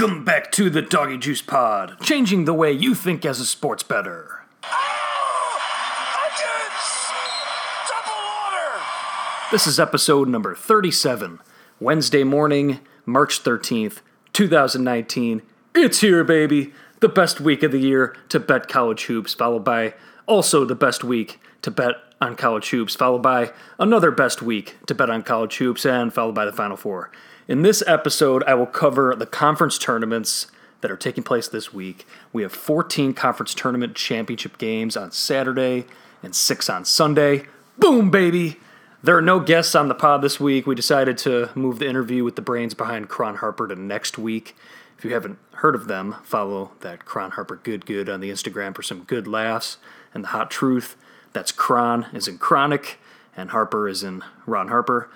Welcome back to the Doggy Juice Pod, changing the way you think as a sports bettor. This is episode number 37, Wednesday morning, March 13th, 2019. It's here, baby. The best week of the year to bet college hoops, followed by also the best week to bet on college hoops, followed by another best week to bet on college hoops, and followed by the Final Four. In this episode, I will cover the conference tournaments that are taking place this week. We have 14 conference tournament championship games on Saturday and six on Sunday. Boom, baby! There are no guests on the pod this week. We decided to move the interview with the brains behind Cron Harper to next week. If you haven't heard of them, follow that Cron Harper Good Good on the Instagram for some good laughs and the hot truth. That's Cron is in Chronic, and Harper is in Ron Harper.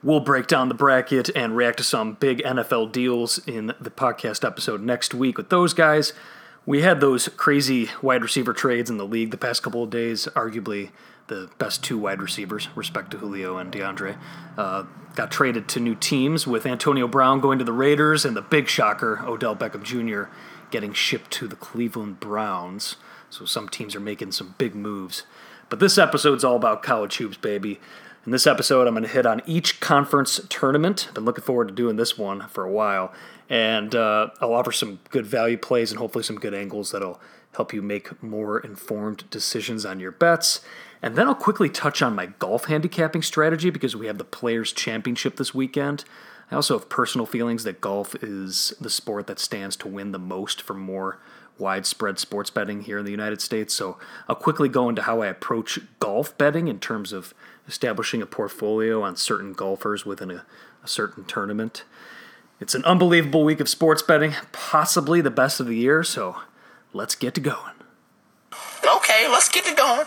We'll break down the bracket and react to some big NFL deals in the podcast episode next week with those guys. We had those crazy wide receiver trades in the league the past couple of days, arguably the best two wide receivers, respect to Julio and DeAndre, uh, got traded to new teams with Antonio Brown going to the Raiders and the big shocker, Odell Beckham Jr., getting shipped to the Cleveland Browns. So some teams are making some big moves. But this episode's all about college hoops, baby. In this episode, I'm going to hit on each conference tournament. I've been looking forward to doing this one for a while. And uh, I'll offer some good value plays and hopefully some good angles that'll help you make more informed decisions on your bets. And then I'll quickly touch on my golf handicapping strategy because we have the Players' Championship this weekend. I also have personal feelings that golf is the sport that stands to win the most for more widespread sports betting here in the United States. So I'll quickly go into how I approach golf betting in terms of establishing a portfolio on certain golfers within a, a certain tournament. It's an unbelievable week of sports betting, possibly the best of the year, so let's get to going. Okay, let's get to going.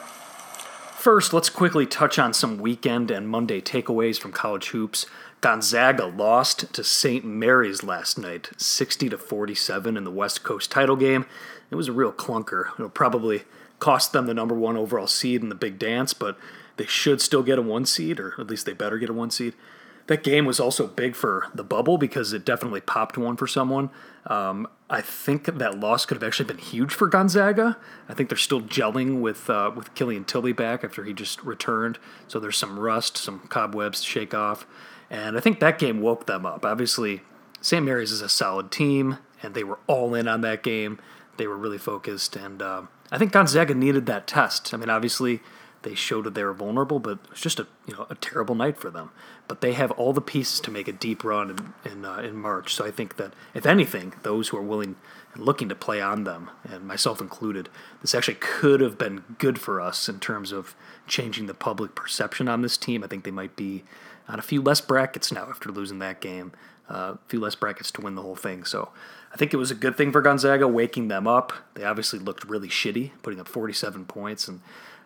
First, let's quickly touch on some weekend and Monday takeaways from college hoops. Gonzaga lost to St. Mary's last night, 60 to 47 in the West Coast title game. It was a real clunker. It'll probably cost them the number one overall seed in the big dance, but they should still get a one seed, or at least they better get a one seed. That game was also big for the bubble because it definitely popped one for someone. Um, I think that loss could have actually been huge for Gonzaga. I think they're still gelling with uh, with Killian Tillie back after he just returned, so there's some rust, some cobwebs to shake off, and I think that game woke them up. Obviously, St. Mary's is a solid team, and they were all in on that game. They were really focused, and uh, I think Gonzaga needed that test. I mean, obviously they showed that they were vulnerable, but it was just a you know a terrible night for them. But they have all the pieces to make a deep run in in, uh, in March. So I think that if anything, those who are willing and looking to play on them, and myself included, this actually could have been good for us in terms of changing the public perception on this team. I think they might be on a few less brackets now after losing that game. Uh, a few less brackets to win the whole thing. So I think it was a good thing for Gonzaga waking them up. They obviously looked really shitty, putting up 47 points and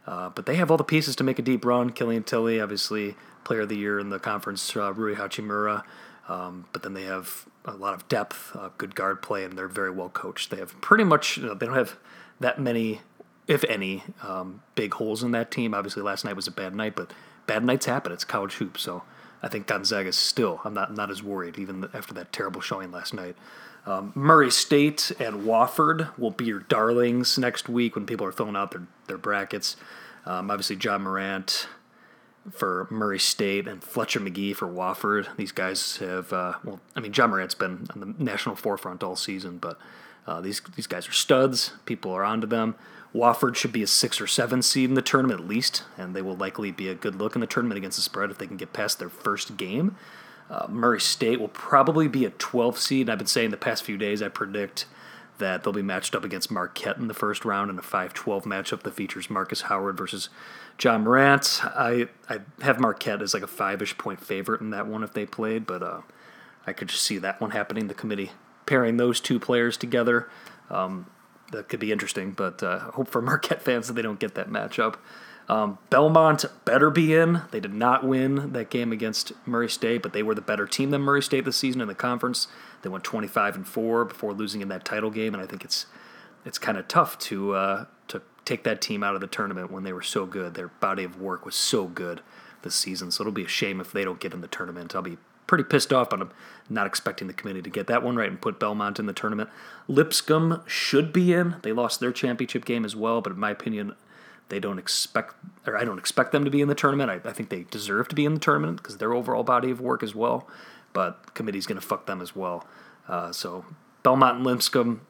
uh, but they have all the pieces to make a deep run. Killian Tillie, obviously, player of the year in the conference, uh, Rui Hachimura. Um, but then they have a lot of depth, uh, good guard play, and they're very well coached. They have pretty much, you know, they don't have that many, if any, um, big holes in that team. Obviously, last night was a bad night, but bad nights happen. It's college hoops, so I think Gonzaga is still. I'm not not as worried even after that terrible showing last night. Um, Murray State and Wofford will be your darlings next week when people are filling out their, their brackets. Um, obviously, Ja Morant for Murray State and Fletcher Magee for Wofford. These guys have, uh, well, I mean, Ja Morant's been on the national forefront all season, but uh, these these guys are studs. People are onto them. Wofford should be a six or seven seed in the tournament at least, and they will likely be a good look in the tournament against the spread if they can get past their first game. Uh, Murray State will probably be a 12 seed. I've been saying the past few days I predict that they'll be matched up against Marquette in the first round in a 5-12 matchup that features Markus Howard versus Ja Morant. I I have Marquette as like a five-ish point favorite in that one if they played, but uh, I could just see that one happening. The committee pairing those two players together. Um, that could be interesting, but uh, hope for Marquette fans that they don't get that matchup. Um, Belmont better be in. They did not win that game against Murray State, but they were the better team than Murray State this season in the conference. They went 25 and four before losing in that title game, and I think it's it's kind of tough to uh, to take that team out of the tournament when they were so good. Their body of work was so good this season, so it'll be a shame if they don't get in the tournament. I'll be pretty pissed off, but I'm not expecting the committee to get that one right and put Belmont in the tournament. Lipscomb should be in. They lost their championship game as well, but in my opinion, they don't expect, or I don't expect them to be in the tournament. I, I think they deserve to be in the tournament because their overall body of work as well. But committee's going to fuck them as well. Uh, so Belmont and Lipscomb,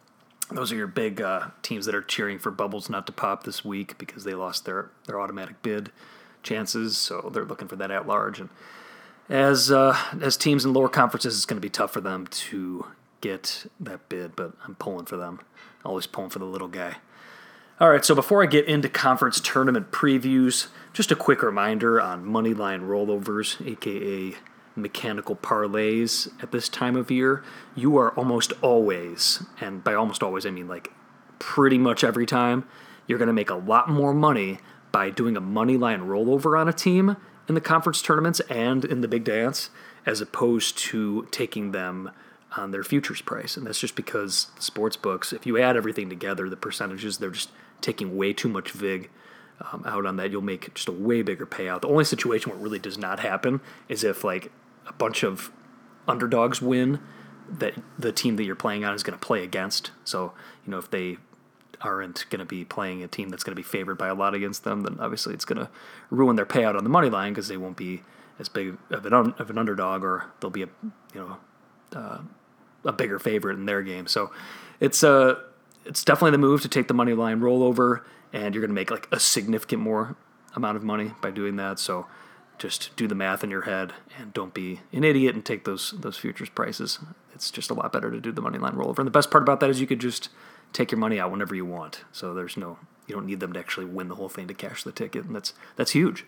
those are your big uh, teams that are cheering for bubbles not to pop this week because they lost their their automatic bid chances. So they're looking for that at large. And as uh, as teams in lower conferences, it's going to be tough for them to get that bid. But I'm pulling for them. Always pulling for the little guy. All right, so before I get into conference tournament previews, just a quick reminder on money line rollovers, aka mechanical parlays at this time of year. You are almost always, and by almost always I mean like pretty much every time, you're going to make a lot more money by doing a money line rollover on a team in the conference tournaments and in the big dance as opposed to taking them on their futures price. And that's just because sports books, if you add everything together, the percentages, they're just taking way too much vig um, out on that. You'll make just a way bigger payout. The only situation where it really does not happen is if like a bunch of underdogs win that the team that you're playing on is going to play against. So you know if they aren't going to be playing a team that's going to be favored by a lot against them, then obviously it's going to ruin their payout on the money line because they won't be as big of an un- of an underdog, or they'll be a you know uh, a bigger favorite in their game. So it's a uh, it's definitely the move to take the money line rollover, and you're going to make like a significant more amount of money by doing that. So just do the math in your head and don't be an idiot and take those those futures prices. It's just a lot better to do the money line rollover. And the best part about that is you could just take your money out whenever you want. So there's no you don't need them to actually win the whole thing to cash the ticket, and that's that's huge.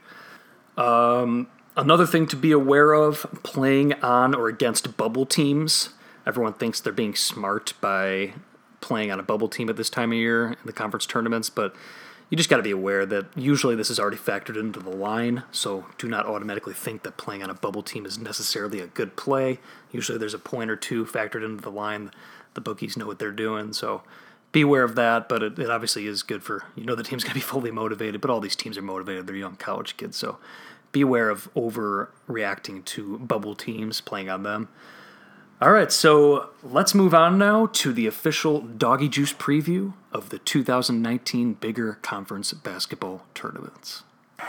Um, another thing to be aware of: playing on or against bubble teams. Everyone thinks they're being smart by playing on a bubble team at this time of year in the conference tournaments, but you just got to be aware that usually this is already factored into the line, so do not automatically think that playing on a bubble team is necessarily a good play. Usually there's a point or two factored into the line. The bookies know what they're doing, so be aware of that, but it, it obviously is good for, you know, the team's going to be fully motivated, but all these teams are motivated. They're young college kids, so be aware of overreacting to bubble teams, playing on them. All right, so let's move on now to the official Doggy Juice preview of the 2019 Bigger Conference basketball tournaments. Oh,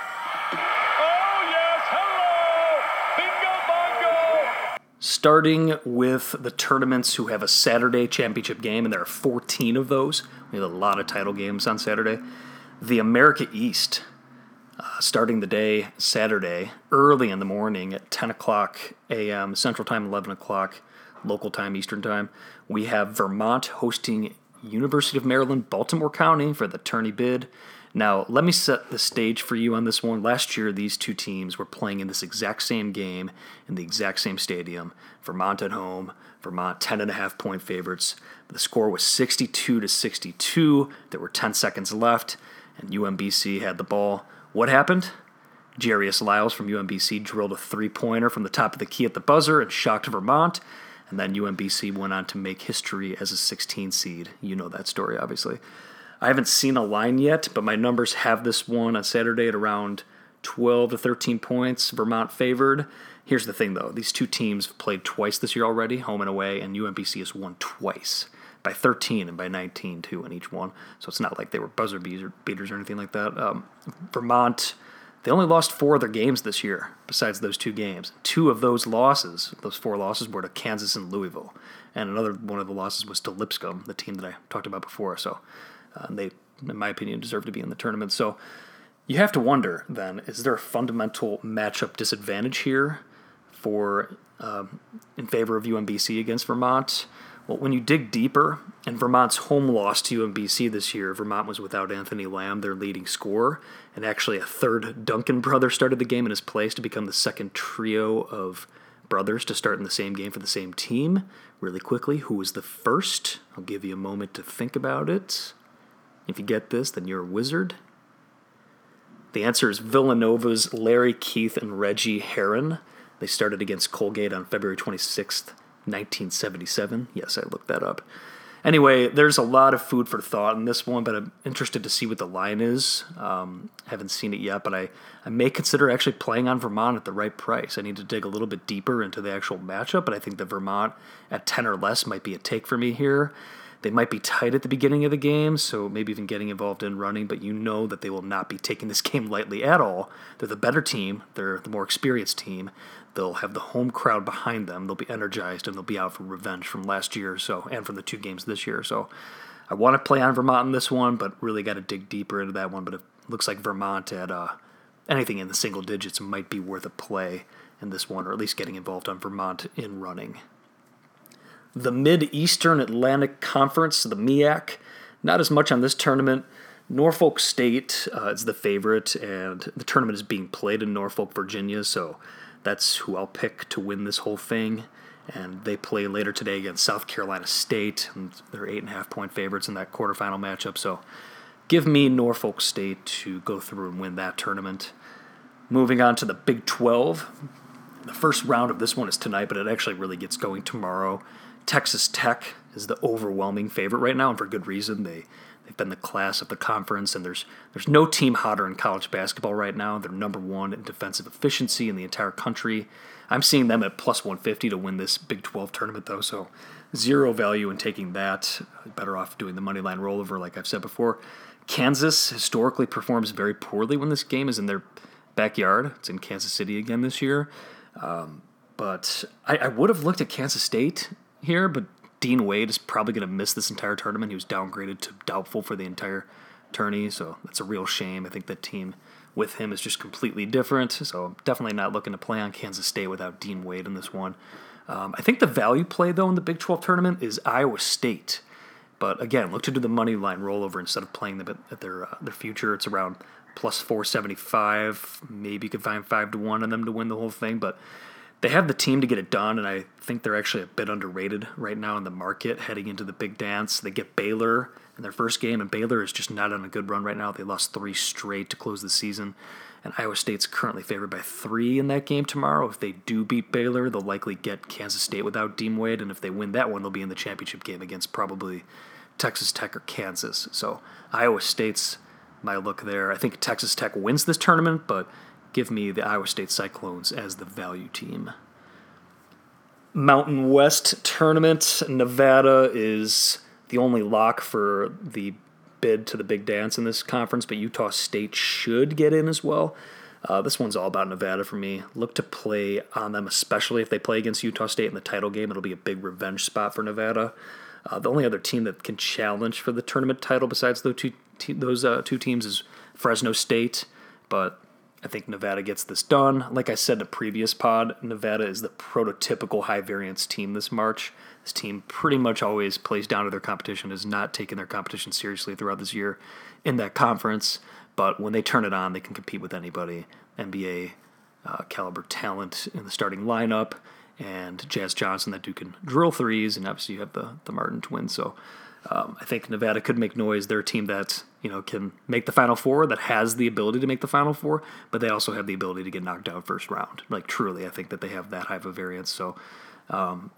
yes, hello! Bingo, Bongo! Starting with the tournaments who have a Saturday championship game, and there are 14 of those. We have a lot of title games on Saturday. The America East, uh, starting the day Saturday, early in the morning at 10 o'clock a.m. Central Time, 11 o'clock local time, Eastern time. We have Vermont hosting University of Maryland, Baltimore County for the tourney bid. Now, let me set the stage for you on this one. Last year, these two teams were playing in this exact same game in the exact same stadium. Vermont at home, Vermont 10 and a half point favorites. The score was 62 to 62. There were 10 seconds left, and UMBC had the ball. What happened? Jairus Lyles from UMBC drilled a three pointer from the top of the key at the buzzer and shocked Vermont. And then UMBC went on to make history as a 16 seed. You know that story, obviously. I haven't seen a line yet, but my numbers have this one on Saturday at around 12 to 13 points. Vermont favored. Here's the thing, though these two teams have played twice this year already, home and away, and UMBC has won twice by 13 and by 19 too in each one. So it's not like they were buzzer beaters or anything like that. Um, Vermont they only lost four of their games this year, besides those two games. Two of those losses, those four losses, were to Kansas and Louisville. And another one of the losses was to Lipscomb, the team that I talked about before. So uh, they, in my opinion, deserve to be in the tournament. So you have to wonder then is there a fundamental matchup disadvantage here for um, in favor of UMBC against Vermont? Well, when you dig deeper, and Vermont's home loss to UMBC this year, Vermont was without Anthony Lamb, their leading scorer, and actually a third Duncan brother started the game in his place to become the second trio of brothers to start in the same game for the same team. Really quickly, who was the first? I'll give you a moment to think about it. If you get this, then you're a wizard. The answer is Villanova's Larry Keith and Reggie Herron. They started against Colgate on February 26th, 1977. Yes, I looked that up. Anyway, there's a lot of food for thought in this one, but I'm interested to see what the line is. Um, haven't seen it yet, but I, I may consider actually playing on Vermont at the right price. I need to dig a little bit deeper into the actual matchup, but I think the Vermont at 10 or less might be a take for me here. They might be tight at the beginning of the game, so maybe even getting involved in running, but you know that they will not be taking this game lightly at all. They're the better team, they're the more experienced team. They'll have the home crowd behind them. They'll be energized and they'll be out for revenge from last year, so and from the two games this year. So I want to play on Vermont in this one, but really got to dig deeper into that one. But it looks like Vermont at uh, anything in the single digits might be worth a play in this one, or at least getting involved on Vermont in running the Mid Eastern Atlantic Conference, the MEAC. Not as much on this tournament. Norfolk State uh, is the favorite, and the tournament is being played in Norfolk, Virginia, so that's who I'll pick to win this whole thing. And they play later today against South Carolina State, and they're eight and a half point favorites in that quarterfinal matchup. So give me Norfolk State to go through and win that tournament. Moving on to the Big 12. The first round of this one is tonight, but it actually really gets going tomorrow. Texas Tech is the overwhelming favorite right now, and for good reason. They they've been the class of the conference, and there's there's no team hotter in college basketball right now. They're number one in defensive efficiency in the entire country. I'm seeing them at plus 150 to win this Big 12 tournament, though, so zero value in taking that. Better off doing the money line rollover, like I've said before. Kansas historically performs very poorly when this game is in their backyard. It's in Kansas City again this year. Um, but I, I would have looked at Kansas State here, but Dean Wade is probably going to miss this entire tournament. He was downgraded to doubtful for the entire tourney, so that's a real shame. I think the team with him is just completely different. So I'm definitely not looking to play on Kansas State without Dean Wade in this one. Um, I think the value play though in the Big 12 tournament is Iowa State. But again, look to do the money line rollover instead of playing them at, their uh, their future. It's around plus 475. Maybe you could find five to one on them to win the whole thing, but they have the team to get it done, and I think they're actually a bit underrated right now in the market heading into the big dance. They get Baylor in their first game, and Baylor is just not on a good run right now. They lost three straight to close the season, and Iowa State's currently favored by three in that game tomorrow. If they do beat Baylor, they'll likely get Kansas State without Dean Wade, and if they win that one, they'll be in the championship game against probably Texas Tech or Kansas. So Iowa State's my look there. I think Texas Tech wins this tournament, but give me the Iowa State Cyclones as the value team. Mountain West tournament, Nevada is the only lock for the bid to the big dance in this conference, but Utah State should get in as well. Uh, this one's all about Nevada for me. Look to play on them, especially if they play against Utah State in the title game. It'll be a big revenge spot for Nevada. Uh, the only other team that can challenge for the tournament title besides those two, te- those uh, two teams is Fresno State, but I think Nevada gets this done. Like I said in a previous pod, Nevada is the prototypical high variance team this March. This team pretty much always plays down to their competition, has not taken their competition seriously throughout this year in that conference. But when they turn it on, they can compete with anybody. NBA uh, caliber talent in the starting lineup, and Jazz Johnson that do can drill threes, and obviously you have the the Martin twins. So um, I think Nevada could make noise. They're a team that you know can make the Final Four, that has the ability to make the Final Four, but they also have the ability to get knocked out first round. Like truly, I think that they have that high of a variance. So um,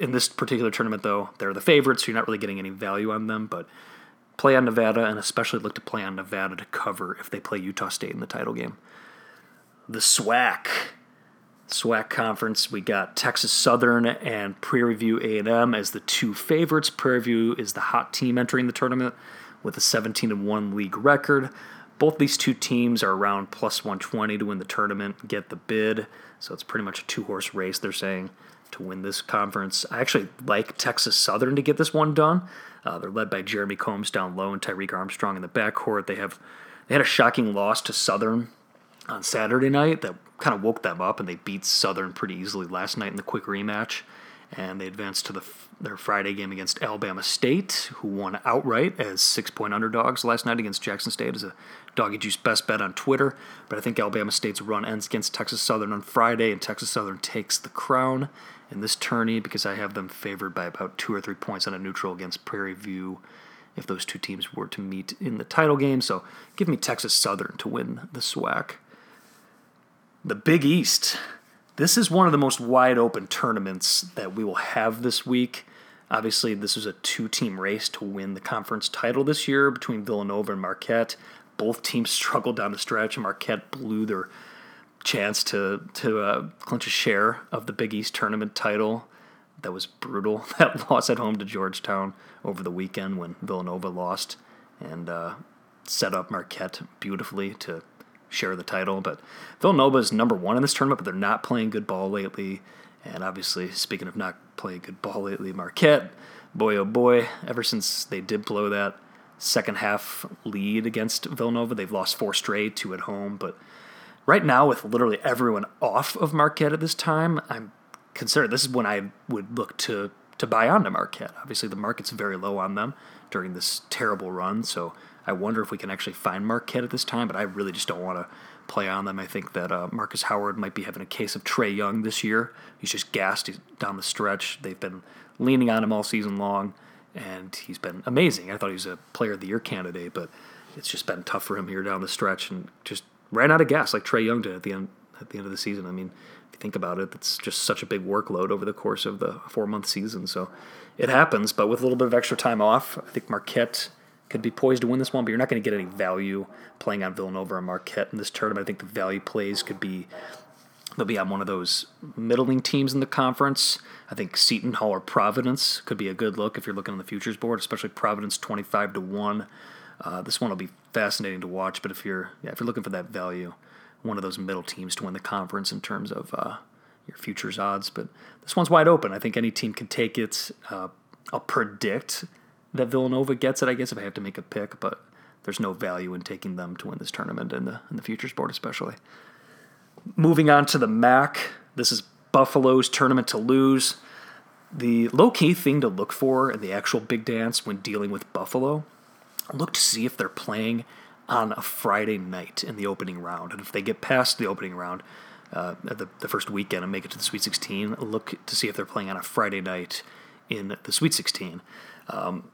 in this particular tournament, though, they're the favorites. So you're not really getting any value on them, but play on Nevada, and especially look to play on Nevada to cover if they play Utah State in the title game. The SWAC SWAC conference, we got Texas Southern and Prairie View A&M as the two favorites. Prairie View is the hot team entering the tournament with a 17 and 1 league record. Both these two teams are around plus 120 to win the tournament, get the bid. So it's pretty much a two horse race, they're saying, to win this conference. I actually like Texas Southern to get this one done. Uh, they're led by Jeremy Combs down low and Tyreek Armstrong in the backcourt. They have they had a shocking loss to Southern on Saturday night that kind of woke them up, and they beat Southern pretty easily last night in the quick rematch. And they advanced to the, their Friday game against Alabama State, who won outright as six point underdogs last night against Jackson State as a doggy juice best bet on Twitter. But I think Alabama State's run ends against Texas Southern on Friday, and Texas Southern takes the crown in this tourney because I have them favored by about two or three points on a neutral against Prairie View if those two teams were to meet in the title game. So give me Texas Southern to win the SWAC. The Big East. This is one of the most wide open tournaments that we will have this week. Obviously, this was a two team race to win the conference title this year between Villanova and Marquette. Both teams struggled down the stretch, and Marquette blew their chance to, to uh, clinch a share of the Big East tournament title. That was brutal. That loss at home to Georgetown over the weekend when Villanova lost and uh, set up Marquette beautifully to share the title. But Villanova is number one in this tournament, but they're not playing good ball lately. And obviously, speaking of not playing good ball lately, Marquette, boy oh boy, ever since they did blow that second half lead against Villanova, they've lost four straight, two at home. But right now, with literally everyone off of Marquette at this time, I'm considered this is when I would look to to buy onto Marquette. Obviously, the market's very low on them during this terrible run, so I wonder if we can actually find Marquette at this time. But I really just don't want to play on them. I think that uh, Markus Howard might be having a case of Trae Young this year. He's just gassed he's down the stretch. They've been leaning on him all season long, and he's been amazing. I thought he was a Player of the Year candidate, but it's just been tough for him here down the stretch, and just ran out of gas like Trae Young did at the end at the end of the season. I mean, if you think about it, it's just such a big workload over the course of the four month season. So it happens, but with a little bit of extra time off, I think Marquette could be poised to win this one, but you're not going to get any value playing on Villanova or Marquette in this tournament. I think the value plays could be they'll be on one of those middling teams in the conference. I think Seton Hall or Providence could be a good look if you're looking on the futures board, especially Providence 25 to 1. Uh, this one will be fascinating to watch, but if you're yeah, if you're looking for that value, one of those middle teams to win the conference in terms of uh, your futures odds. But this one's wide open. I think any team can take it. Uh, I'll predict that Villanova gets it, I guess, if I have to make a pick, but there's no value in taking them to win this tournament in the in the futures board, especially. Moving on to the MAC, this is Buffalo's tournament to lose. The low key thing to look for in the actual big dance when dealing with Buffalo, look to see if they're playing on a Friday night in the opening round. And if they get past the opening round, uh, the, the first weekend and make it to the Sweet 16, look to see if they're playing on a Friday night in the Sweet 16. Um,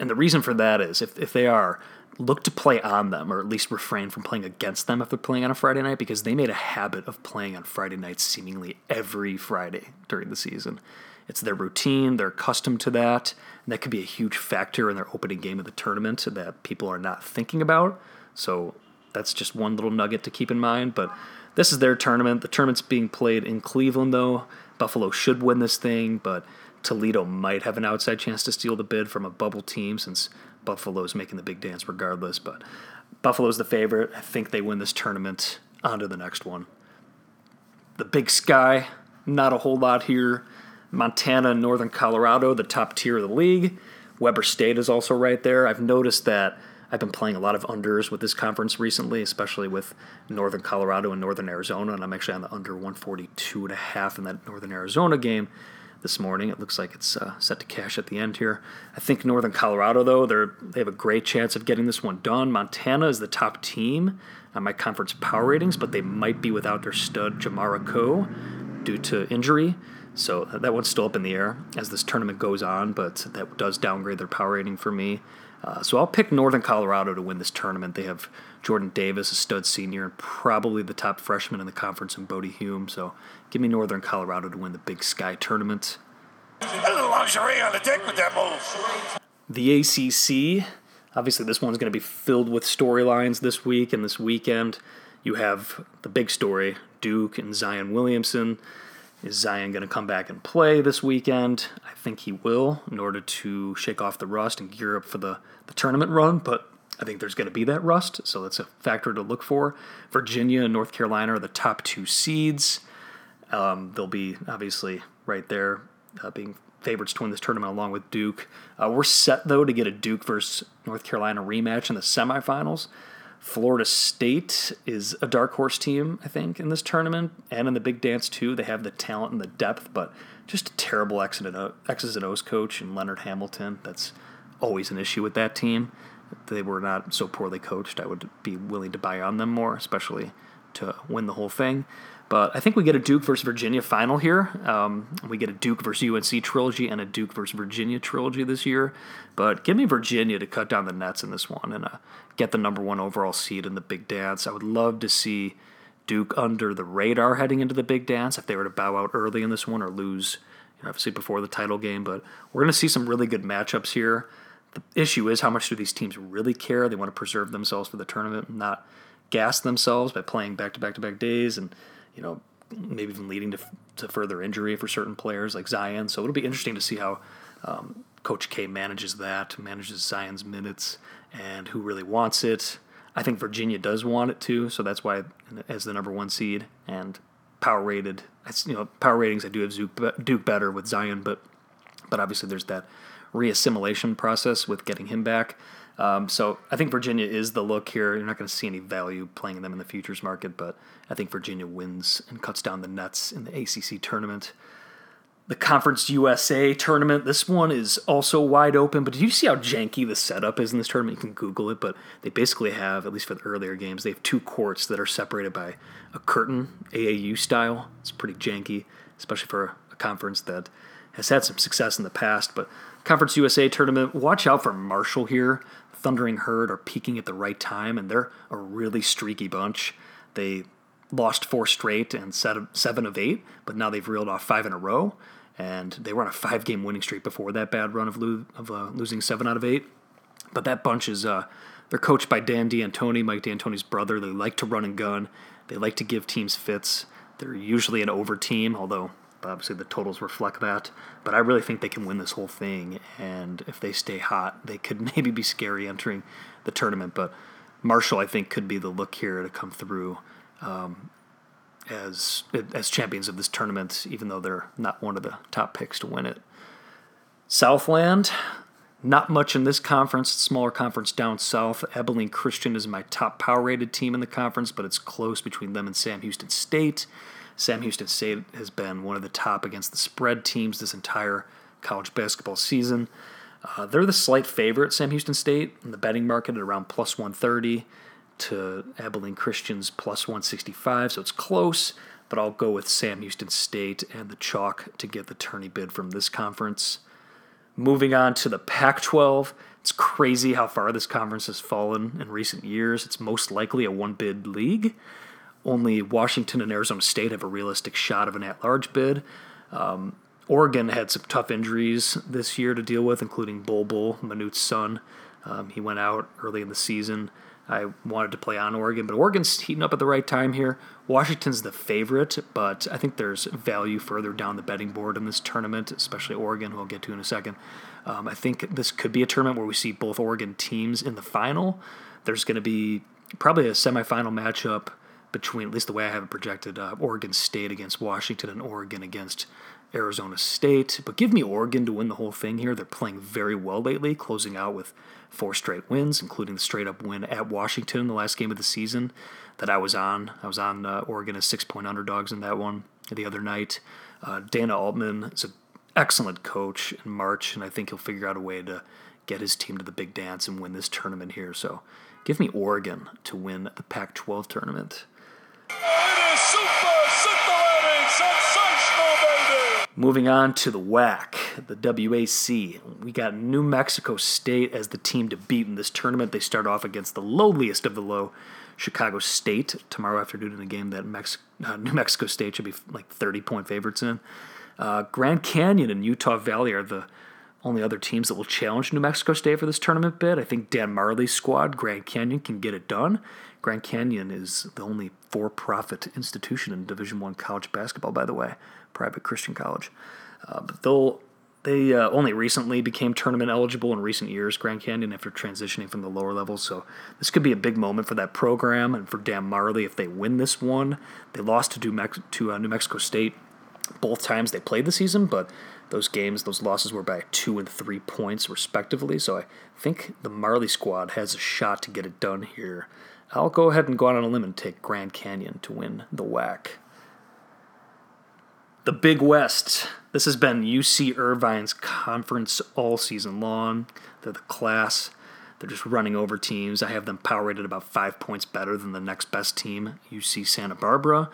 and the reason for that is if, if they are, look to play on them or at least refrain from playing against them if they're playing on a Friday night because they made a habit of playing on Friday nights seemingly every Friday during the season. It's their routine, they're accustomed to that, and that could be a huge factor in their opening game of the tournament that people are not thinking about. So that's just one little nugget to keep in mind. But this is their tournament. The tournament's being played in Cleveland, though. Buffalo should win this thing, but Toledo might have an outside chance to steal the bid from a bubble team since Buffalo's making the big dance regardless. But Buffalo's the favorite. I think they win this tournament. On to the next one. The Big Sky, not a whole lot here. Montana and Northern Colorado, the top tier of the league. Weber State is also right there. I've noticed that I've been playing a lot of unders with this conference recently, especially with Northern Colorado and Northern Arizona, and I'm actually on the under 142 and a half in that Northern Arizona game this morning. It looks like it's uh, set to cash at the end here. I think Northern Colorado, though, they're, they have a great chance of getting this one done. Montana is the top team on my conference power ratings, but they might be without their stud Jamar Akoh due to injury. So that one's still up in the air as this tournament goes on, but that does downgrade their power rating for me. Uh, so I'll pick Northern Colorado to win this tournament. They have Jordan Davis, a stud senior, and probably the top freshman in the conference in Bodie Hume. So give me Northern Colorado to win the Big Sky tournament. A little lingerie on the deck with that move. The ACC, obviously, this one's going to be filled with storylines this week and this weekend. You have the big story Duke and Zion Williamson. Is Zion going to come back and play this weekend? I think he will in order to shake off the rust and gear up for the, the tournament run, but I think there's going to be that rust, so that's a factor to look for. Virginia and North Carolina are the top two seeds. Um, they'll be obviously right there, uh, being favorites to win this tournament along with Duke. Uh, we're set though to get a Duke versus North Carolina rematch in the semifinals. Florida State is a dark horse team, I think, in this tournament and in the big dance too. They have the talent and the depth, but just a terrible X's and O's coach and Leonard Hamilton. That's always an issue with that team. If they were not so poorly coached, I would be willing to buy on them more, especially to win the whole thing. But I think we get a Duke versus Virginia final here. Um, we get a Duke versus UNC trilogy and a Duke versus Virginia trilogy this year. But give me Virginia to cut down the nets in this one and uh, get the number one overall seed in the big dance. I would love to see Duke under the radar heading into the big dance if they were to bow out early in this one or lose obviously before the title game. But we're going to see some really good matchups here. The issue is how much do these teams really care? They want to preserve themselves for the tournament, and not gas themselves by playing back to back to back days, and you know maybe even leading to, to further injury for certain players like Zion. So it'll be interesting to see how um, Coach K manages that, manages Zion's minutes, and who really wants it. I think Virginia does want it too, so that's why as the number one seed and power rated, you know, power ratings I do have Duke better with Zion, but but obviously there's that reassimilation process with getting him back. Um, so I think Virginia is the look here. You're not going to see any value playing them in the futures market, but I think Virginia wins and cuts down the nets in the ACC tournament the Conference USA tournament. This one is also wide open, but did you see how janky the setup is in this tournament? You can Google it, but they basically have, at least for the earlier games, they have two courts that are separated by a curtain, AAU style. It's pretty janky, especially for a conference that has had some success in the past. But Conference USA tournament, watch out for Marshall here. Thundering Herd are peaking at the right time, and they're a really streaky bunch. They lost four straight and set seven of eight, but now they've reeled off five in a row and they were on a five game winning streak before that bad run of, lo- of uh, losing seven out of eight. But that bunch is uh, they're coached by Dan D'Antoni, Mike D'Antoni's brother. They like to run and gun. They like to give teams fits. They're usually an over team, although obviously the totals reflect that. But I really think they can win this whole thing, and if they stay hot, they could maybe be scary entering the tournament. But Marshall, I think, could be the look here to come through. Um, as as champions of this tournament, even though they're not one of the top picks to win it. Southland, not much in this conference. Smaller conference down south. Abilene Christian is my top power rated team in the conference, but it's close between them and Sam Houston State. Sam Houston State has been one of the top against the spread teams this entire college basketball season. Uh, they're the slight favorite, Sam Houston State, in the betting market at around plus 130 to Abilene Christians plus 165, so it's close, but I'll go with Sam Houston State and the chalk to get the tourney bid from this conference. Moving on to the Pac 12, it's crazy how far this conference has fallen in recent years. It's most likely a one bid league. Only Washington and Arizona State have a realistic shot of an at large bid. Um, Oregon had some tough injuries this year to deal with, including Bol Bol, Manute's son. Um, he went out early in the season. I wanted to play on Oregon, but Oregon's heating up at the right time here. Washington's the favorite, but I think there's value further down the betting board in this tournament, especially Oregon, who I'll get to in a second. Um, I think this could be a tournament where we see both Oregon teams in the final. There's going to be probably a semifinal matchup between, at least the way I have it projected, uh, Oregon State against Washington and Oregon against Arizona State. But give me Oregon to win the whole thing here. They're playing very well lately, closing out with four straight wins, including the straight up win at Washington, the last game of the season that I was on. I was on uh, Oregon as six point underdogs in that one the other night. Uh, Dana Altman is an excellent coach in March, and I think he'll figure out a way to get his team to the big dance and win this tournament here. So give me Oregon to win the Pac 12 tournament. Moving on to the WAC, the WAC. We got New Mexico State as the team to beat in this tournament. They start off against the lowliest of the low, Chicago State, tomorrow afternoon in a game that Mex- uh, New Mexico State should be like 30 point favorites in. Uh, Grand Canyon and Utah Valley are the only other teams that will challenge New Mexico State for this tournament bid. I think Dan Majerle's squad, Grand Canyon, can get it done. Grand Canyon is the only for-profit institution in Division One college basketball, by the way private Christian college. Uh, but they'll they uh, only recently became tournament eligible in recent years, Grand Canyon, after transitioning from the lower levels. So this could be a big moment for that program and for Dan Majerle if they win this one. They lost to, Mex- to uh, New Mexico State both times they played the season, but those games, those losses were by two and three points respectively. So I think the Majerle squad has a shot to get it done here. I'll go ahead and go out on a limb and take Grand Canyon to win the WAC. The Big West. This has been UC Irvine's conference all season long. They're the class. They're just running over teams. I have them power rated about five points better than the next best team, UC Santa Barbara.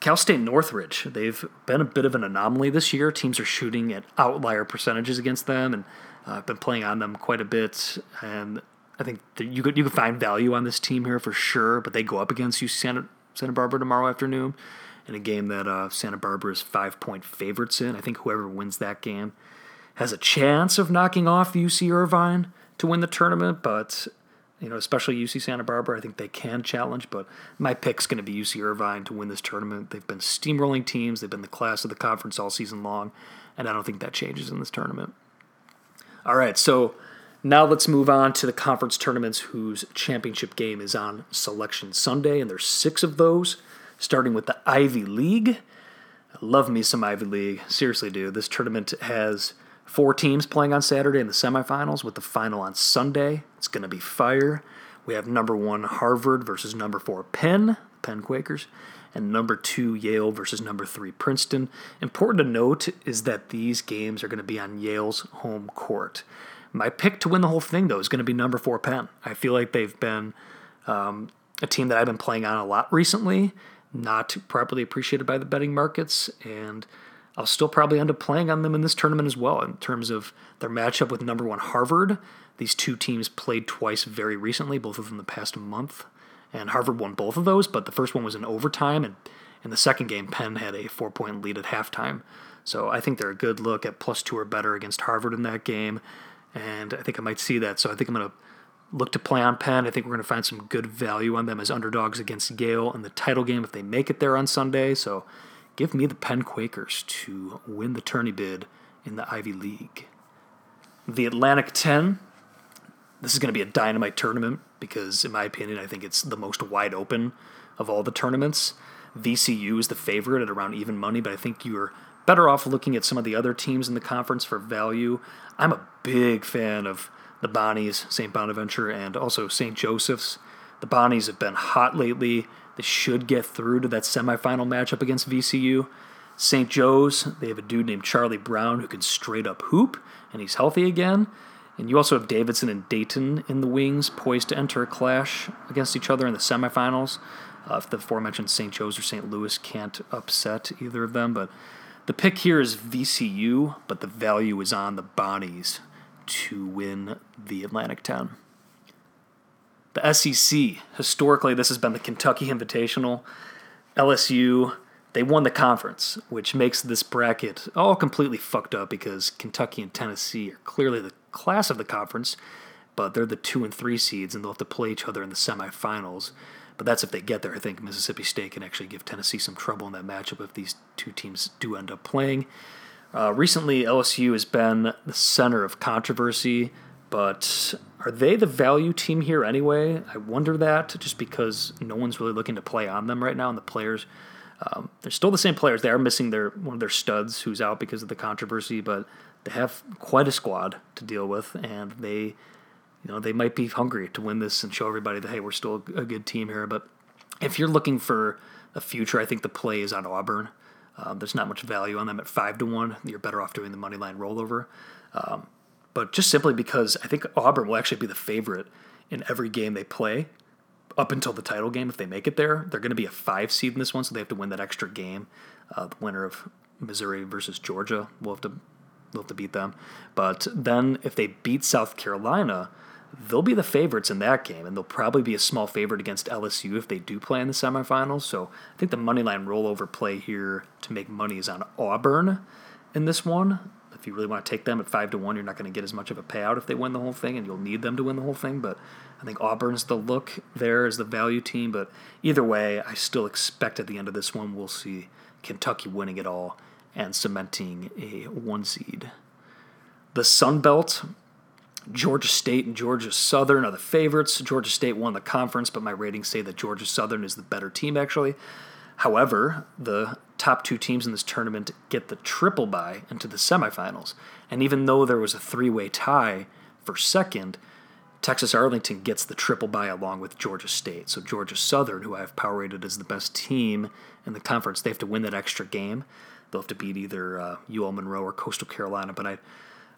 Cal State Northridge, they've been a bit of an anomaly this year. Teams are shooting at outlier percentages against them, and uh, I've been playing on them quite a bit. And I think you could you could find value on this team here for sure. But they go up against UC Santa, Santa Barbara tomorrow afternoon in a game that uh, Santa Barbara is five point favorites in. I think whoever wins that game has a chance of knocking off UC Irvine to win the tournament, but you know, especially UC Santa Barbara, I think they can challenge. But my pick's going to be UC Irvine to win this tournament. They've been steamrolling teams. They've been the class of the conference all season long, and I don't think that changes in this tournament. All right, so now let's move on to the conference tournaments whose championship game is on Selection Sunday, and there's six of those, starting with the Ivy League. I love me some Ivy League. Seriously, dude. This tournament has four teams playing on Saturday in the semifinals, with the final on Sunday. It's going to be fire. We have number one Harvard versus number four Penn, Penn Quakers, and number two Yale versus number three Princeton. Important to note is that these games are going to be on Yale's home court. My pick to win the whole thing, though, is going to be number four Penn. I feel like they've been um, a team that I've been playing on a lot recently, not properly appreciated by the betting markets, and I'll still probably end up playing on them in this tournament as well in terms of their matchup with number one Harvard. These two teams played twice very recently, both of them the past month, and Harvard won both of those, but the first one was in overtime, and in the second game, Penn had a four point lead at halftime. So I think they're a good look at plus two or better against Harvard in that game and I think I might see that. So I think I'm going to look to play on Penn. I think we're going to find some good value on them as underdogs against Yale in the title game if they make it there on Sunday. So give me the Penn Quakers to win the tourney bid in the Ivy League. The Atlantic 10. This is going to be a dynamite tournament because, in my opinion, I think it's the most wide open of all the tournaments. VCU is the favorite at around even money, but I think you're better off looking at some of the other teams in the conference for value. I'm a big fan of the Bonnies, St. Bonaventure, and also St. Joseph's. The Bonnies have been hot lately. They should get through to that semifinal matchup against VCU. St. Joe's, they have a dude named Charlie Brown who can straight up hoop, and he's healthy again. And you also have Davidson and Dayton in the wings, poised to enter a clash against each other in the semifinals. Uh, if the aforementioned St. Joe's or St. Louis can't upset either of them, but the pick here is VCU, but the value is on the Bonnies to win the Atlantic 10. The SEC, historically, this has been the Kentucky Invitational. LSU, they won the conference, which makes this bracket all completely fucked up because Kentucky and Tennessee are clearly the class of the conference, but they're the two and three seeds, and they'll have to play each other in the semifinals. But that's if they get there. I think Mississippi State can actually give Tennessee some trouble in that matchup if these two teams do end up playing. Uh, recently, LSU has been the center of controversy, but are they the value team here anyway? I wonder that just because no one's really looking to play on them right now, and the players. Um, they're still the same players. They are missing their one of their studs who's out because of the controversy, but they have quite a squad to deal with, and they you know, they might be hungry to win this and show everybody that hey, we're still a good team here. But if you're looking for a future, I think the play is on Auburn. Um, there's not much value on them at five to one. You're better off doing the money line rollover. Um, but just simply because I think Auburn will actually be the favorite in every game they play up until the title game. If they make it there, they're going to be a five seed in this one, so they have to win that extra game. Uh, the winner of Missouri versus Georgia will have to will have to beat them. But then if they beat South Carolina, they'll be the favorites in that game, and they'll probably be a small favorite against LSU if they do play in the semifinals. So I think the money line rollover play here to make money is on Auburn in this one. If you really want to take them at five to one, you're not going to get as much of a payout if they win the whole thing, and you'll need them to win the whole thing. But I think Auburn's the look there as the value team. But either way, I still expect at the end of this one we'll see Kentucky winning it all and cementing a one seed. The Sun Belt Georgia State and Georgia Southern are the favorites. Georgia State won the conference, but my ratings say that Georgia Southern is the better team, actually. However, the top two teams in this tournament get the triple bye into the semifinals. And even though there was a three way tie for second, Texas Arlington gets the triple bye along with Georgia State. So Georgia Southern, who I have power rated as the best team in the conference, they have to win that extra game. They'll have to beat either uh, UL Monroe or Coastal Carolina. But I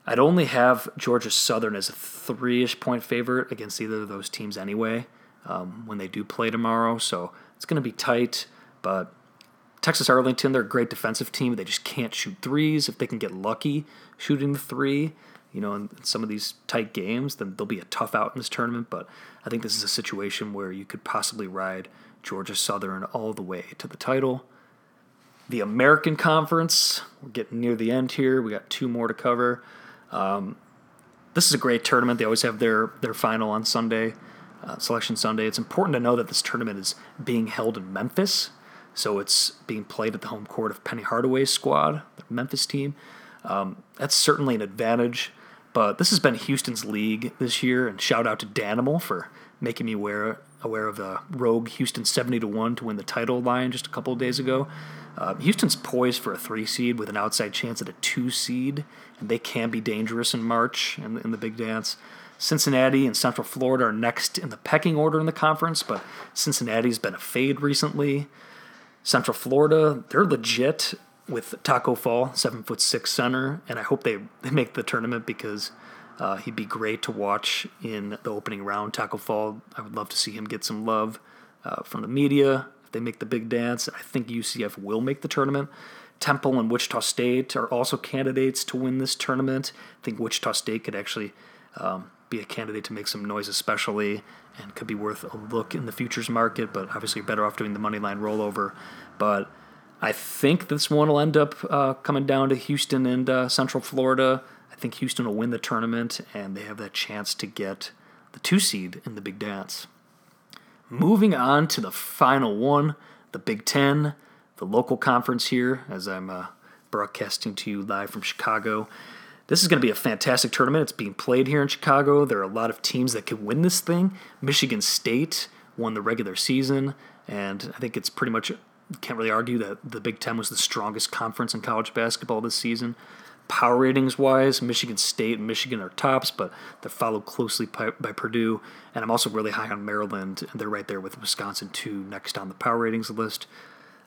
I'd only have Georgia Southern as a three-ish point favorite against either of those teams anyway um, when they do play tomorrow. So it's going to be tight. But Texas Arlington, they're a great defensive team. They just can't shoot threes. If they can get lucky shooting the three, you know, in some of these tight games, then they'll be a tough out in this tournament. But I think this is a situation where you could possibly ride Georgia Southern all the way to the title. The American Conference, we're getting near the end here. We got two more to cover. Um, this is a great tournament. They always have their, their final on Sunday, uh, Selection Sunday. It's important to know that this tournament is being held in Memphis. So it's being played at the home court of Penny Hardaway's squad, the Memphis team. Um, that's certainly an advantage. But this has been Houston's league this year, and shout out to Danimal for making me aware aware of the rogue Houston seventy to one to win the title line just a couple days ago. Uh, Houston's poised for a three seed with an outside chance at a two seed, and they can be dangerous in March in, in the big dance. Cincinnati and Central Florida are next in the pecking order in the conference, but Cincinnati's been a fade recently. Central Florida, they're legit with Tacko Fall, seven foot six center, and I hope they, they make the tournament because uh, he'd be great to watch in the opening round. Tacko Fall, I would love to see him get some love uh, from the media. If they make the big dance, I think UCF will make the tournament. Temple and Wichita State are also candidates to win this tournament. I think Wichita State could actually um, be a candidate to make some noise, especially, and could be worth a look in the futures market. But obviously, you're better off doing the money line rollover. But I think this one will end up uh, coming down to Houston and uh, Central Florida. I think Houston will win the tournament, and they have that chance to get the two seed in the Big Dance. Moving on to the final one, the Big Ten, the local conference here, as I'm uh, broadcasting to you live from Chicago. This is going to be a fantastic tournament. It's being played here in Chicago. There are a lot of teams that could win this thing. Michigan State won the regular season, and I think it's pretty much can't really argue that the Big Ten was the strongest conference in college basketball this season. Power ratings wise, Michigan State and Michigan are tops, but they're followed closely by, by Purdue. And I'm also really high on Maryland, and they're right there with Wisconsin, too, next on the power ratings list.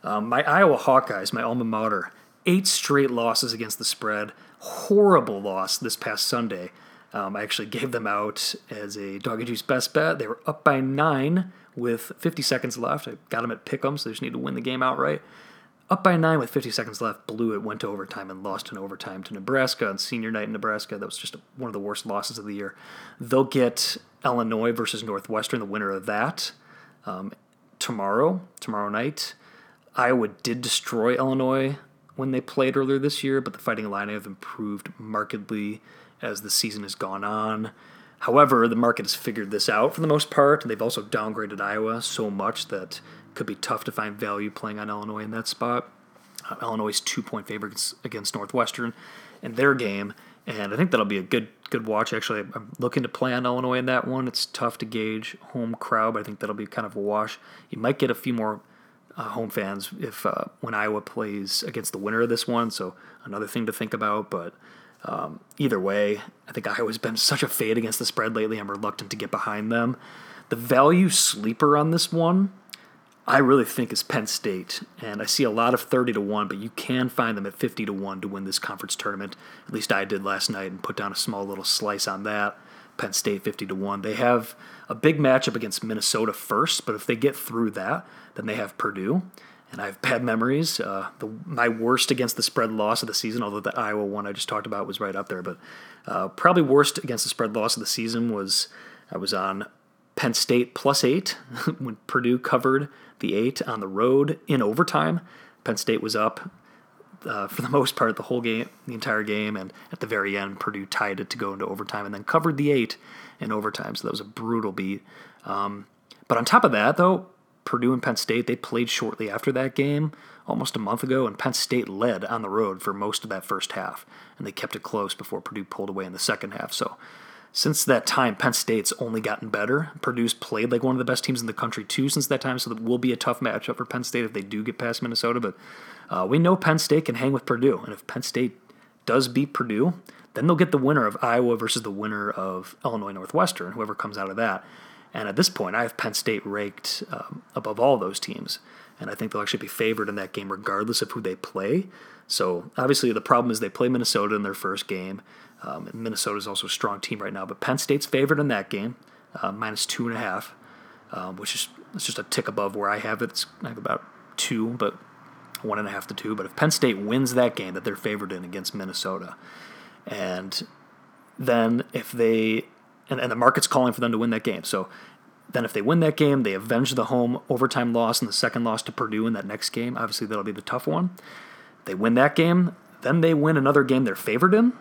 Um, my Iowa Hawkeyes, my alma mater, eight straight losses against the spread. Horrible loss this past Sunday. Um, I actually gave them out as a dog juice best bet. They were up by nine with 50 seconds left. I got them at pick'em, so they just need to win the game outright. Up by nine with 50 seconds left, blew it, went to overtime, and lost in overtime to Nebraska on senior night in Nebraska. That was just one of the worst losses of the year. They'll get Illinois versus Northwestern, the winner of that, um, tomorrow, tomorrow night. Iowa did destroy Illinois when they played earlier this year, but the Fighting Illini have improved markedly as the season has gone on. However, the market has figured this out for the most part. And they've also downgraded Iowa so much that could be tough to find value playing on Illinois in that spot. Uh, Illinois' two point favorites against Northwestern in their game, and I think that'll be a good good watch. Actually, I'm looking to play on Illinois in that one. It's tough to gauge home crowd, but I think that'll be kind of a wash. You might get a few more uh, home fans if uh, when Iowa plays against the winner of this one. So another thing to think about, but um, either way, I think Iowa's been such a fade against the spread lately. I'm reluctant to get behind them. The value sleeper on this one, I really think is Penn State, and I see a lot of 30 to 1, but you can find them at 50 to 1 to win this conference tournament. At least I did last night and put down a small little slice on that. Penn State 50 to 1. They have a big matchup against Minnesota first, but if they get through that, then they have Purdue and I have bad memories. Uh, the, my worst against the spread loss of the season, although the Iowa one I just talked about was right up there, but uh, probably worst against the spread loss of the season was I was on Penn State plus eight when Purdue covered the eight on the road in overtime. Penn State was up uh, for the most part the whole game, the entire game, and at the very end, Purdue tied it to go into overtime and then covered the eight in overtime. So that was a brutal beat. Um, but on top of that, though, Purdue and Penn State, they played shortly after that game, almost a month ago, and Penn State led on the road for most of that first half, and they kept it close before Purdue pulled away in the second half. So since that time, Penn State's only gotten better. Purdue's played like one of the best teams in the country too since that time, so it will be a tough matchup for Penn State if they do get past Minnesota. But uh, we know Penn State can hang with Purdue, and if Penn State does beat Purdue, then they'll get the winner of Iowa versus the winner of Illinois Northwestern, whoever comes out of that. And at this point, I have Penn State ranked um, above all those teams. And I think they'll actually be favored in that game regardless of who they play. So obviously, the problem is they play Minnesota in their first game. Um, Minnesota is also a strong team right now. But Penn State's favored in that game, uh, minus two and a half, um, which is it's just a tick above where I have it. It's, have about two, but one and a half to two. But if Penn State wins that game that they're favored in against Minnesota, and then if they and, and the market's calling for them to win that game. So Then, if they win that game, they avenge the home overtime loss and the second loss to Purdue in that next game. Obviously, that'll be the tough one. They win that game, then they win another game they're favored in.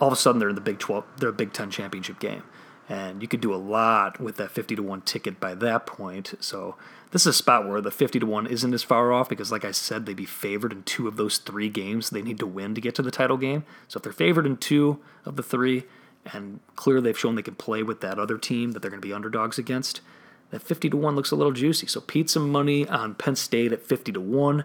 All of a sudden, they're in the Big 12, they're a Big 10 championship game. And you could do a lot with that 50 to 1 ticket by that point. So, this is a spot where the 50 to 1 isn't as far off because, like I said, they'd be favored in two of those three games they need to win to get to the title game. So, if they're favored in two of the three, and clearly they've shown they can play with that other team that they're going to be underdogs against, that 50 to 1 looks a little juicy. So, Pete some money on Penn State at 50 to 1.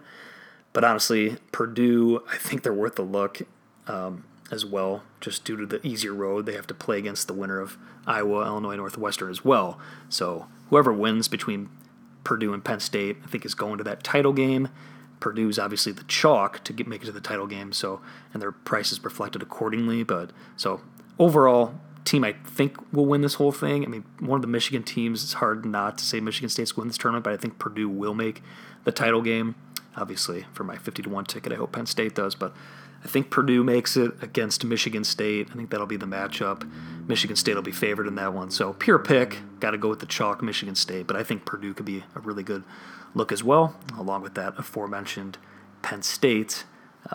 But honestly, Purdue, I think they're worth a look um, as well, just due to the easier road. They have to play against the winner of Iowa, Illinois, Northwestern as well. So whoever wins between Purdue and Penn State, I think, is going to that title game. Purdue's obviously the chalk to get make it to the title game, so and their price is reflected accordingly. But so overall, team I think will win this whole thing. I mean, one of the Michigan teams. It's hard not to say Michigan State's win this tournament, but I think Purdue will make the title game obviously for my 50 to 1 ticket. I hope Penn State does, but I think Purdue makes it against Michigan State. I think that'll be the matchup. Michigan State will be favored in that one. So pure pick, got to go with the chalk Michigan State, but I think Purdue could be a really good look as well, along with that aforementioned Penn State.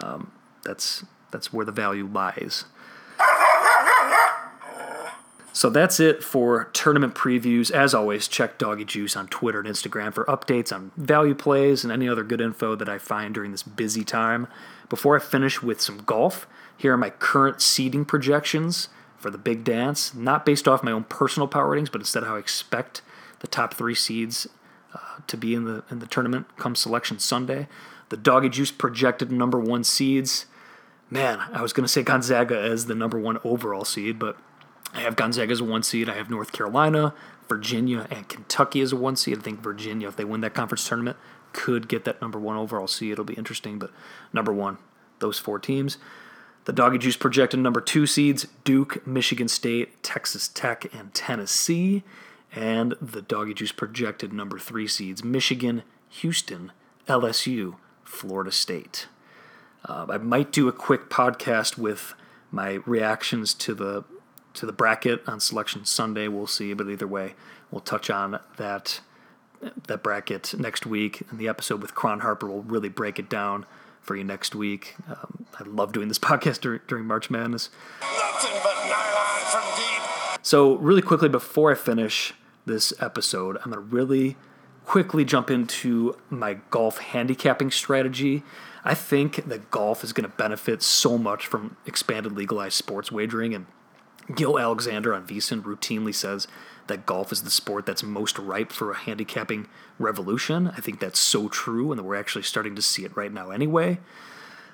Um, that's that's where the value lies. So that's it for tournament previews. As always, check Doggy Juice on Twitter and Instagram for updates on value plays and any other good info that I find during this busy time. Before I finish with some golf, here are my current seeding projections for the big dance, not based off my own personal power ratings, but instead how I expect the top three seeds uh, to be in the in the tournament come selection Sunday. The Doggy Juice projected number one seeds. Man, I was going to say Gonzaga as the number one overall seed, but I have Gonzaga as a one seed. I have North Carolina, Virginia, and Kentucky as a one seed. I think Virginia, if they win that conference tournament, could get that number one overall seed. It'll be interesting, but number one, those four teams. The Doggy Juice projected number two seeds Duke, Michigan State, Texas Tech, and Tennessee. And the Doggy Juice projected number three seeds Michigan, Houston, LSU, Florida State. Uh, I might do a quick podcast with my reactions to the to the bracket on Selection Sunday. We'll see, but either way, we'll touch on that that bracket next week. And the episode with Cron Harper will really break it down for you next week. Um, I love doing this podcast during, during March Madness. Nothing but nylon from deep. So, really quickly before I finish this episode, I'm going to really quickly jump into my golf handicapping strategy. I think that golf is going to benefit so much from expanded legalized sports wagering and Gill Alexander on VSiN routinely says that golf is the sport that's most ripe for a handicapping revolution. I think that's so true, and that we're actually starting to see it right now anyway.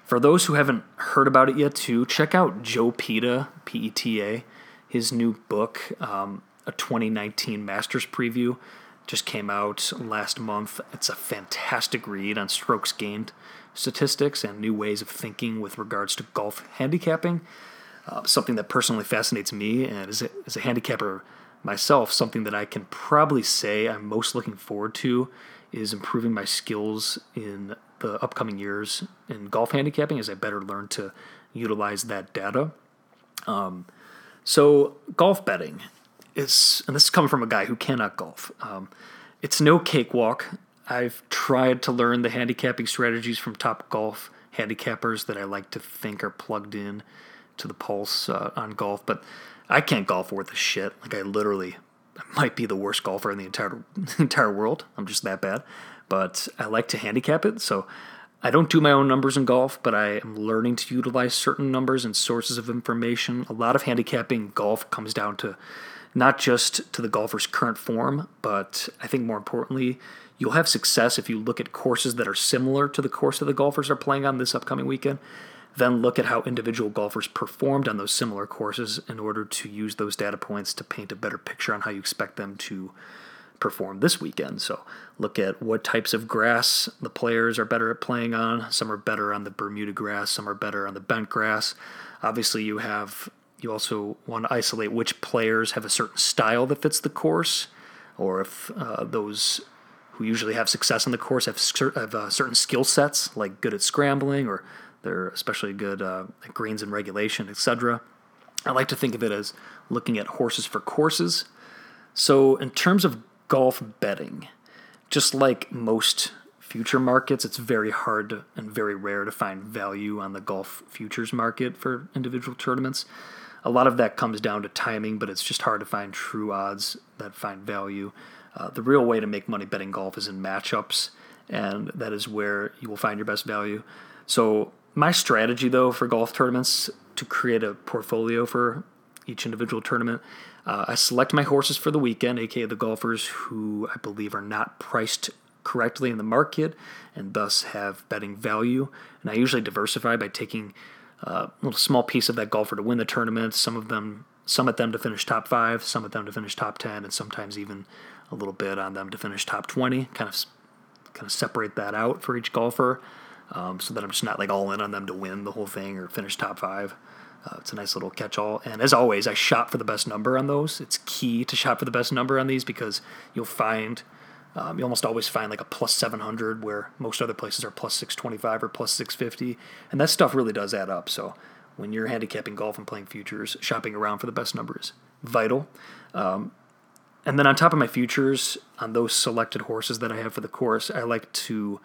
For those who haven't heard about it yet, too, check out Joe Peta, P E T A, his new book, um, a 2019 Masters preview, just came out last month. It's a fantastic read on strokes gained statistics and new ways of thinking with regards to golf handicapping uh, something that personally fascinates me, and as a, as a handicapper myself, something that I can probably say I'm most looking forward to is improving my skills in the upcoming years in golf handicapping as I better learn to utilize that data. Um, so, golf betting is, and this is coming from a guy who cannot golf. Um, it's no cakewalk. I've tried to learn the handicapping strategies from top golf handicappers that I like to think are plugged in to the pulse uh, on golf, but I can't golf worth a shit. Like I literally might be the worst golfer in the entire entire world. I'm just that bad. But I like to handicap it, so I don't do my own numbers in golf, but I am learning to utilize certain numbers and sources of information. A lot of handicapping golf comes down to not just to the golfer's current form, but I think more importantly, you'll have success if you look at courses that are similar to the course that the golfers are playing on this upcoming weekend then look at how individual golfers performed on those similar courses in order to use those data points to paint a better picture on how you expect them to perform this weekend. So look at what types of grass the players are better at playing on. Some are better on the Bermuda grass, some are better on the bent grass. Obviously, you have you also want to isolate which players have a certain style that fits the course, or if uh, those who usually have success on the course have, have uh, certain skill sets, like good at scrambling or they're especially good uh, at greens and regulation, etc. I like to think of it as looking at horses for courses. So, in terms of golf betting. Just like most future markets, it's very hard and very rare to find value on the golf futures market for individual tournaments. A lot of that comes down to timing, but it's just hard to find true odds that find value. Uh, the real way to make money betting golf is in matchups, and that is where you will find your best value. So, my strategy though for golf tournaments to create a portfolio for each individual tournament, uh, I select my horses for the weekend, aka the golfers who I believe are not priced correctly in the market and thus have betting value. And I usually diversify by taking uh, a little small piece of that golfer to win the tournament. Some of them, some at them to finish top five, some at them to finish top ten, and sometimes even a little bit on them to finish top twenty. Kind of, kind of separate that out for each golfer um, so that I'm just not like all in on them to win the whole thing or finish top five. Uh, it's a nice little catch-all. And as always, I shop for the best number on those. It's key to shop for the best number on these because you'll find um, you almost always find like a plus 700 where most other places are plus 625 or plus 650, and that stuff really does add up. So when you're handicapping golf and playing futures, shopping around for the best numbers vital. Um, and then on top of my futures on those selected horses that I have for the course, I like to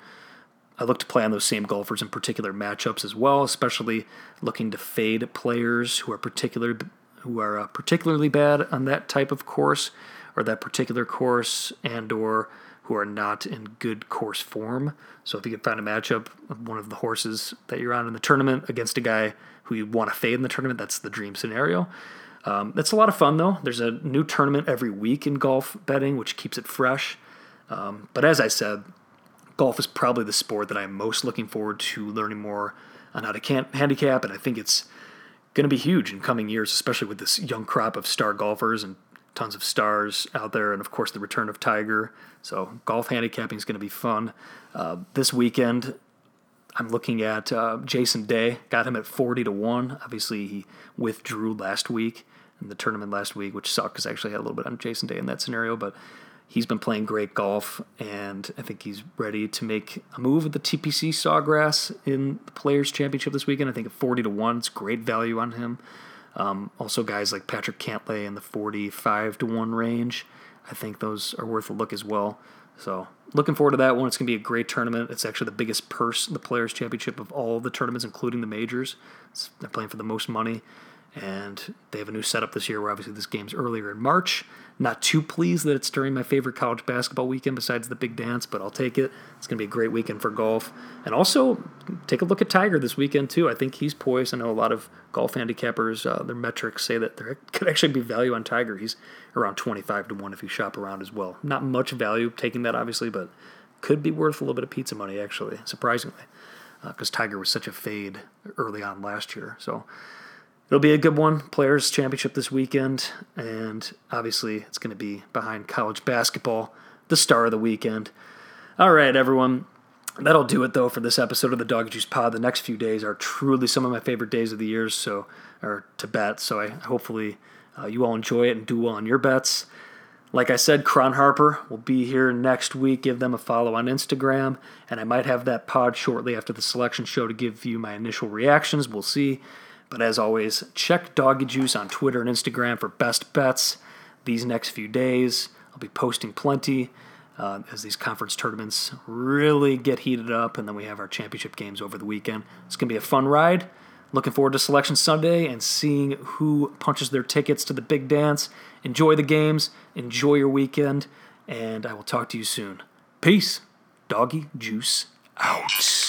I look to play on those same golfers in particular matchups as well, especially looking to fade players who are particular who are uh, particularly bad on that type of course or that particular course and or who are not in good course form. So if you can find a matchup of one of the horses that you're on in the tournament against a guy who you want to fade in the tournament, that's the dream scenario. Um, that's a lot of fun though. There's a new tournament every week in golf betting, which keeps it fresh. Um, but as I said, golf is probably the sport that I'm most looking forward to learning more on how to handicap, and I think it's going to be huge in coming years, especially with this young crop of star golfers and tons of stars out there, and of course the return of Tiger. So golf handicapping is going to be fun. Uh, this weekend, I'm looking at uh, Jason Day. Got him at 40 to one. Obviously, he withdrew last week in the tournament last week, which sucked because I actually had a little bit on Jason Day in that scenario, but he's been playing great golf, and I think he's ready to make a move at the TPC Sawgrass in the Players Championship this weekend. I think at 40 to 1, it's great value on him. Um, also, guys like Patrick Cantlay in the 45 to 1 range. I think those are worth a look as well. So, looking forward to that one. It's going to be a great tournament. It's actually the biggest purse, the Players Championship, of all the tournaments, including the majors. It's, they're playing for the most money. And they have a new setup this year where obviously this game's earlier in March. Not too pleased that it's during my favorite college basketball weekend besides the big dance, but I'll take it. It's going to be a great weekend for golf. And also, take a look at Tiger this weekend, too. I think he's poised. I know a lot of golf handicappers, uh, their metrics say that there could actually be value on Tiger. He's around 25 to 1 if you shop around as well. Not much value taking that, obviously, but could be worth a little bit of pizza money, actually, surprisingly, because uh, Tiger was such a fade early on last year. So, It'll be a good one. Players Championship this weekend, and obviously it's going to be behind college basketball, the star of the weekend. All right, everyone. That'll do it though for this episode of the Dog Juice Pod. The next few days are truly some of my favorite days of the year, so or to bet. So I hopefully uh, you all enjoy it and do well on your bets. Like I said, Cron Harper will be here next week. Give them a follow on Instagram, and I might have that pod shortly after the selection show to give you my initial reactions. We'll see. But as always, check Doggy Juice on Twitter and Instagram for best bets these next few days. I'll be posting plenty uh, as these conference tournaments really get heated up, and then we have our championship games over the weekend. It's going to be a fun ride. Looking forward to Selection Sunday and seeing who punches their tickets to the big dance. Enjoy the games, enjoy your weekend, and I will talk to you soon. Peace. Doggy Juice out.